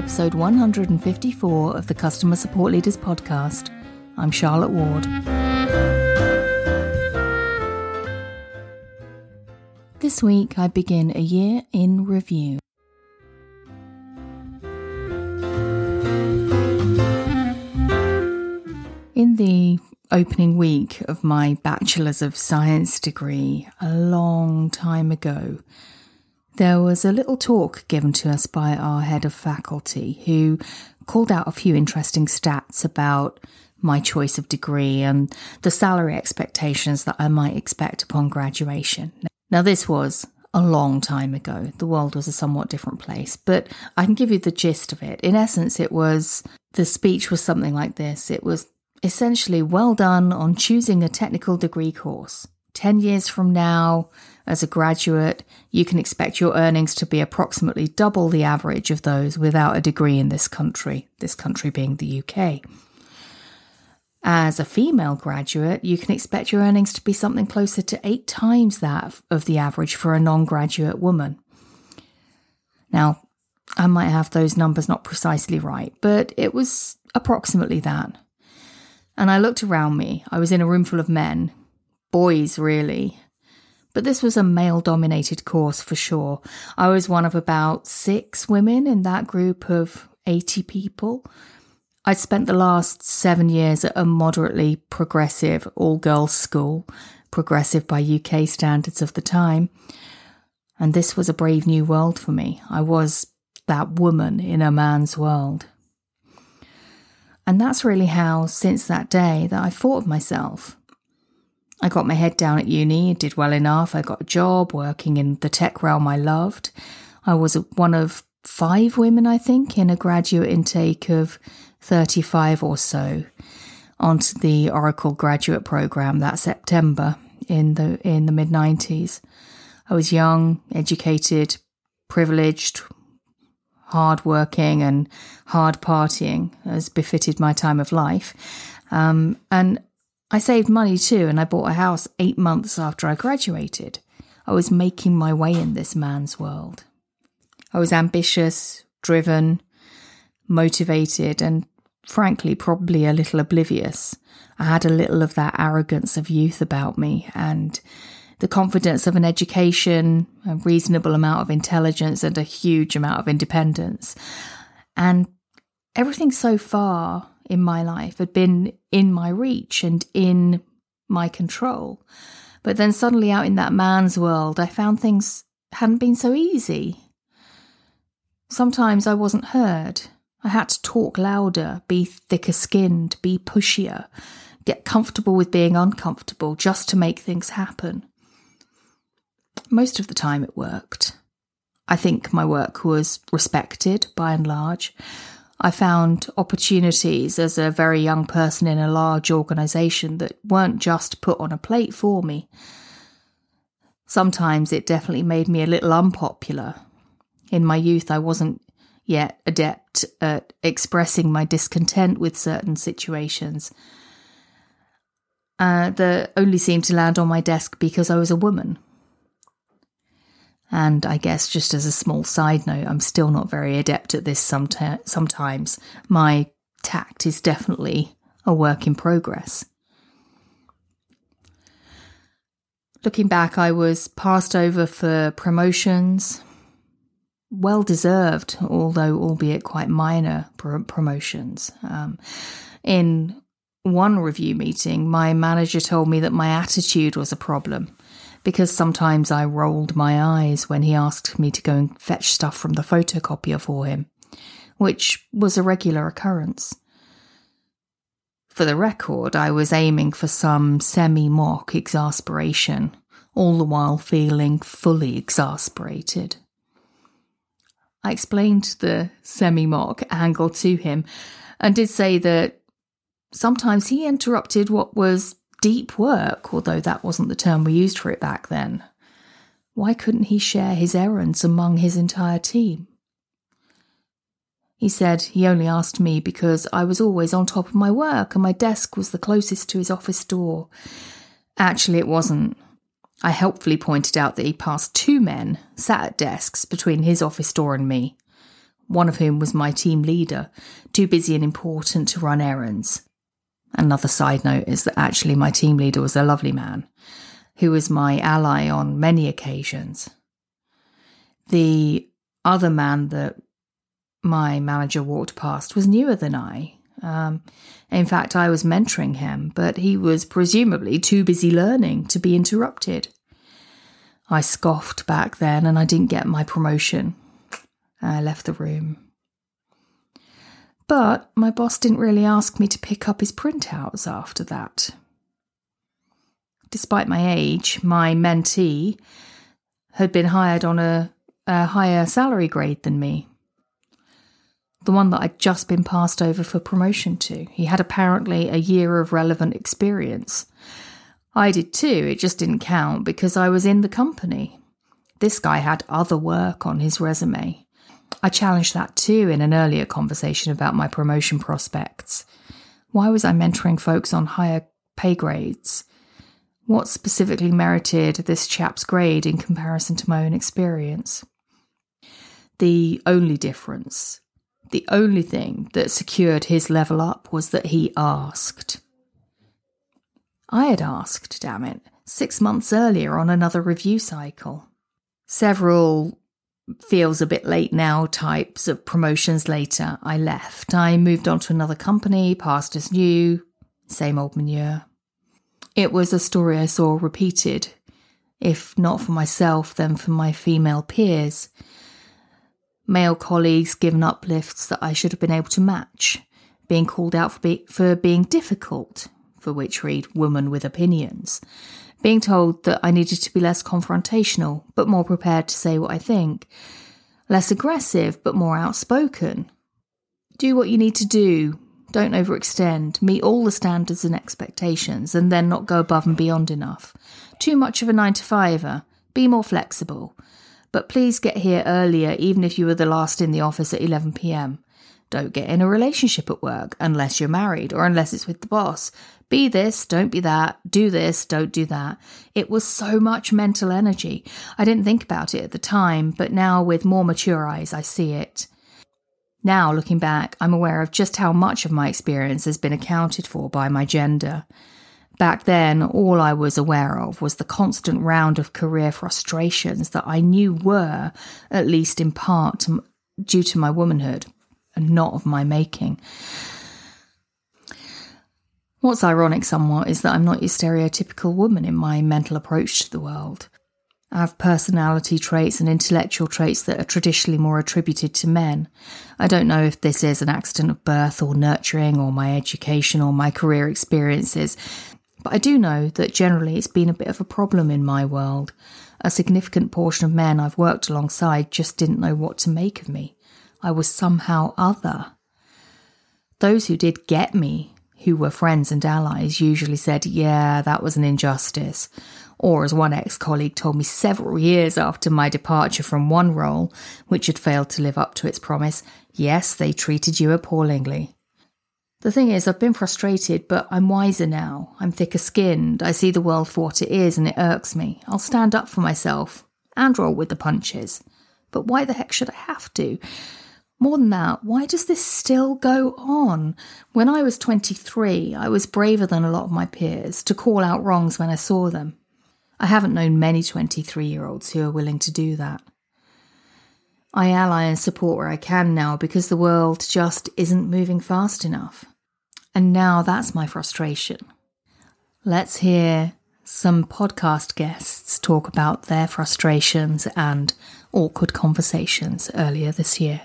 episode 154 of the Customer Support Leaders podcast. I'm Charlotte Ward. This week, I begin a year in review. In the opening week of my Bachelor's of Science degree, a long time ago, there was a little talk given to us by our head of faculty who called out a few interesting stats about my choice of degree and the salary expectations that I might expect upon graduation. Now, this was a long time ago. The world was a somewhat different place, but I can give you the gist of it. In essence, it was the speech was something like this it was essentially well done on choosing a technical degree course. 10 years from now, as a graduate, you can expect your earnings to be approximately double the average of those without a degree in this country, this country being the UK. As a female graduate, you can expect your earnings to be something closer to eight times that of the average for a non graduate woman. Now, I might have those numbers not precisely right, but it was approximately that. And I looked around me. I was in a room full of men, boys, really. But this was a male dominated course for sure. I was one of about six women in that group of 80 people. I'd spent the last seven years at a moderately progressive all girls school, progressive by UK standards of the time. And this was a brave new world for me. I was that woman in a man's world. And that's really how, since that day, that I thought of myself. I got my head down at uni, did well enough. I got a job working in the tech realm I loved. I was one of five women, I think, in a graduate intake of 35 or so onto the Oracle graduate program that September in the in the mid 90s. I was young, educated, privileged, hardworking and hard partying as befitted my time of life. Um, and I saved money too, and I bought a house eight months after I graduated. I was making my way in this man's world. I was ambitious, driven, motivated, and frankly, probably a little oblivious. I had a little of that arrogance of youth about me and the confidence of an education, a reasonable amount of intelligence, and a huge amount of independence. And everything so far in my life had been in my reach and in my control. But then suddenly out in that man's world, I found things hadn't been so easy. Sometimes I wasn't heard. I had to talk louder, be thicker skinned, be pushier, get comfortable with being uncomfortable just to make things happen. Most of the time it worked. I think my work was respected by and large. I found opportunities as a very young person in a large organisation that weren't just put on a plate for me. Sometimes it definitely made me a little unpopular. In my youth, I wasn't yet adept at expressing my discontent with certain situations uh, that only seemed to land on my desk because I was a woman. And I guess just as a small side note, I'm still not very adept at this sometimes. My tact is definitely a work in progress. Looking back, I was passed over for promotions, well deserved, although albeit quite minor promotions. Um, in one review meeting, my manager told me that my attitude was a problem because sometimes I rolled my eyes when he asked me to go and fetch stuff from the photocopier for him, which was a regular occurrence. For the record, I was aiming for some semi mock exasperation, all the while feeling fully exasperated. I explained the semi mock angle to him and did say that sometimes he interrupted what was deep work, although that wasn't the term we used for it back then. Why couldn't he share his errands among his entire team? He said he only asked me because I was always on top of my work and my desk was the closest to his office door. Actually, it wasn't. I helpfully pointed out that he passed two men sat at desks between his office door and me. one of whom was my team leader, too busy and important to run errands. Another side note is that actually my team leader was a lovely man who was my ally on many occasions. The other man that my manager walked past was newer than I. Um, in fact, I was mentoring him, but he was presumably too busy learning to be interrupted. I scoffed back then and I didn't get my promotion. I left the room. But my boss didn't really ask me to pick up his printouts after that. Despite my age, my mentee had been hired on a, a higher salary grade than me. The one that I'd just been passed over for promotion to. He had apparently a year of relevant experience. I did too, it just didn't count because I was in the company. This guy had other work on his resume. I challenged that too in an earlier conversation about my promotion prospects. Why was I mentoring folks on higher pay grades? What specifically merited this chap's grade in comparison to my own experience? The only difference, the only thing that secured his level up was that he asked. I had asked, damn it, six months earlier on another review cycle. Several feels a bit late now types of promotions later, I left. I moved on to another company, past as new, same old manure. It was a story I saw repeated, if not for myself, then for my female peers. Male colleagues given uplifts that I should have been able to match, being called out for, be- for being difficult, for which read woman with opinions, being told that I needed to be less confrontational, but more prepared to say what I think, less aggressive, but more outspoken. Do what you need to do, don't overextend, meet all the standards and expectations, and then not go above and beyond enough. Too much of a 9 to 5er. Be more flexible. But please get here earlier, even if you were the last in the office at 11 pm. Don't get in a relationship at work unless you're married or unless it's with the boss. Be this, don't be that. Do this, don't do that. It was so much mental energy. I didn't think about it at the time, but now with more mature eyes, I see it. Now, looking back, I'm aware of just how much of my experience has been accounted for by my gender. Back then, all I was aware of was the constant round of career frustrations that I knew were, at least in part, due to my womanhood and not of my making. What's ironic somewhat is that I'm not your stereotypical woman in my mental approach to the world. I have personality traits and intellectual traits that are traditionally more attributed to men. I don't know if this is an accident of birth or nurturing or my education or my career experiences, but I do know that generally it's been a bit of a problem in my world. A significant portion of men I've worked alongside just didn't know what to make of me. I was somehow other. Those who did get me, who were friends and allies, usually said, Yeah, that was an injustice or as one ex colleague told me several years after my departure from one role, which had failed to live up to its promise, yes, they treated you appallingly. The thing is, I've been frustrated, but I'm wiser now. I'm thicker skinned. I see the world for what it is, and it irks me. I'll stand up for myself and roll with the punches. But why the heck should I have to? More than that, why does this still go on? When I was 23, I was braver than a lot of my peers to call out wrongs when I saw them. I haven't known many 23 year olds who are willing to do that. I ally and support where I can now because the world just isn't moving fast enough. And now that's my frustration. Let's hear some podcast guests talk about their frustrations and awkward conversations earlier this year.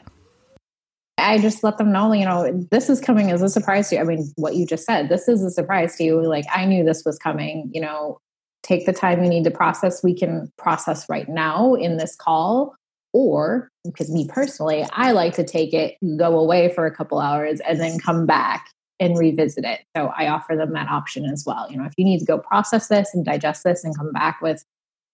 I just let them know, you know, this is coming as a surprise to you. I mean, what you just said, this is a surprise to you. Like, I knew this was coming. You know, take the time you need to process. We can process right now in this call. Or, because me personally, I like to take it, go away for a couple hours, and then come back and revisit it. So I offer them that option as well. You know, if you need to go process this and digest this and come back with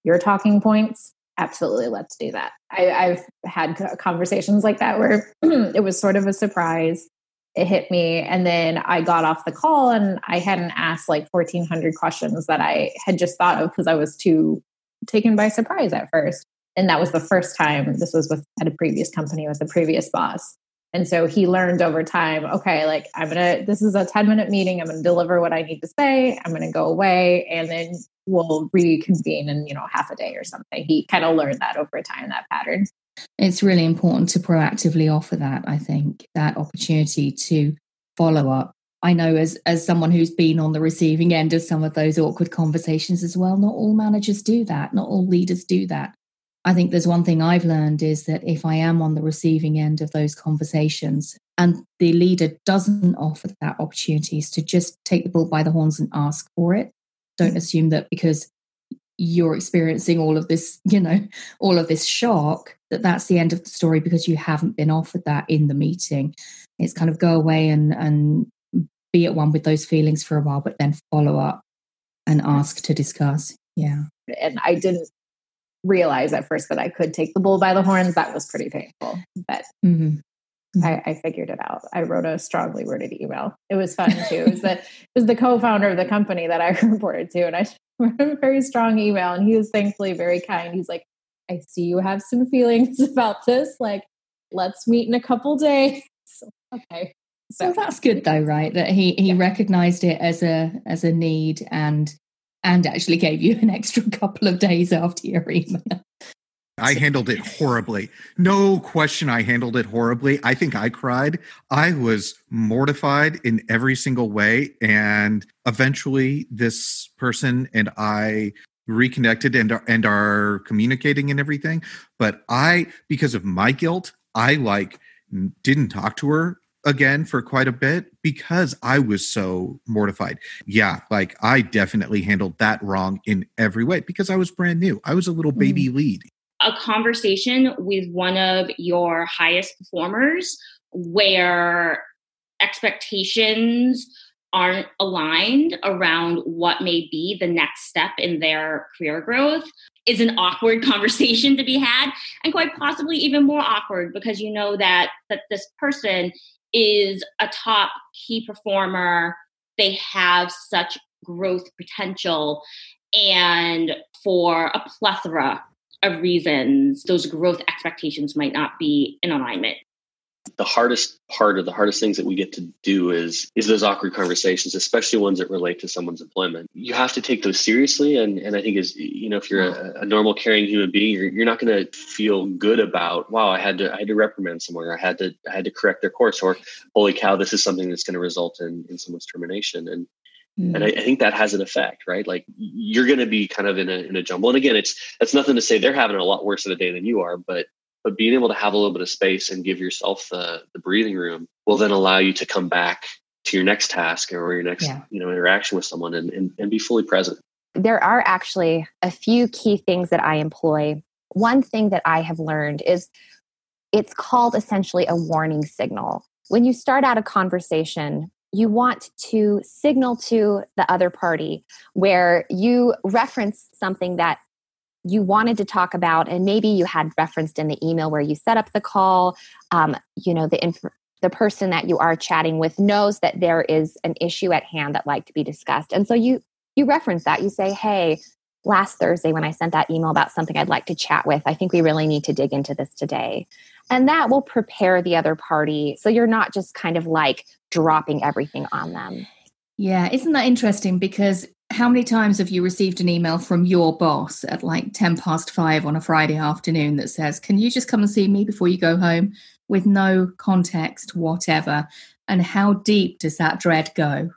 your talking points, absolutely, let's do that. I, have had conversations like that where it was sort of a surprise. It hit me and then i got off the call and i hadn't asked like 1400 questions that i had just thought of because i was too taken by surprise at first. And that was the first time this was with at a previous company with a previous boss and so he learned over time okay like i'm gonna this is a 10 minute meeting. I'm gonna deliver what i need to say. I'm gonna go away and then we'll reconvene in you know half a day or something. He kind of learned that over time that pattern. It's really important to proactively offer that i think that opportunity to follow up. I know as as someone who's been on the receiving end of some of those awkward conversations as well not all managers do that. Not all leaders do that I think there's one thing I've learned is that if I am on the receiving end of those conversations and the leader doesn't offer that opportunities to just take the bull by the horns and ask for it, don't mm. assume that because you're experiencing all of this, you know, all of this shock, that that's the end of the story because you haven't been offered that in the meeting. It's kind of go away and and be at one with those feelings for a while, but then follow up and ask to discuss. Yeah. And I didn't realize at first that I could take the bull by the horns. That was pretty painful, but mm-hmm. Mm-hmm. I, I, figured it out. I wrote a strongly worded email. It was fun too. It was the it was the co-founder of the company that I reported to, and I wrote a very strong email. And he was thankfully very kind. He's like, "I see you have some feelings about this. Like, let's meet in a couple days." okay. So, that's good though, right? That he he yeah. recognized it as a as a need and and actually gave you an extra couple of days after your email. I handled it horribly. No question, I handled it horribly. I think I cried. I was mortified in every single way. And eventually, this person and I reconnected and are, and are communicating and everything. But I, because of my guilt, I like didn't talk to her again for quite a bit because I was so mortified. Yeah, like I definitely handled that wrong in every way because I was brand new. I was a little baby mm. lead. A conversation with one of your highest performers where expectations aren't aligned around what may be the next step in their career growth is an awkward conversation to be had and quite possibly even more awkward because you know that that this person is a top key performer. They have such growth potential. And for a plethora of reasons, those growth expectations might not be in alignment the hardest part of the hardest things that we get to do is is those awkward conversations especially ones that relate to someone's employment you have to take those seriously and and i think is you know if you're a, a normal caring human being you're, you're not going to feel good about wow i had to i had to reprimand someone or i had to i had to correct their course or holy cow this is something that's going to result in in someone's termination and Mm. And I, I, think that has an effect, right? Like you're going to be kind of in a in a jumble. And again, it's that's nothing to say they're having a lot worse of a day than you are, but but being able to have a little bit of space and give yourself the, the breathing room will then allow you to come back to your next task or your next yeah. you know interaction with someone and, and, and be fully present. There are actually a few key things that i employ. One thing that i have learned is it's called essentially a warning signal. When you start out a conversation you want to signal to the other party where you reference something that you wanted to talk about and maybe you had referenced in the email where you set up the call um, you know the inf- the person that you are chatting with knows that there is an issue at hand that like to be discussed. And so you you reference that. You say hey last thursday when i sent that email about something i'd like to chat with i think we really need to dig into this today. And that will prepare the other party. So you're not just kind of like dropping everything on them. Yeah isn't that interesting? Because how many times have you received an email from your boss at like 10 past 5 on a Friday afternoon that says, Can you just come and see me before you go home with no context whatever? And how deep does that dread go?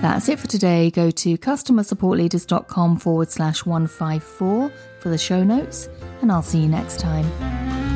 That's it for today. Go to customersupportleaders.com forward slash 154 for the show notes, and I'll see you next time.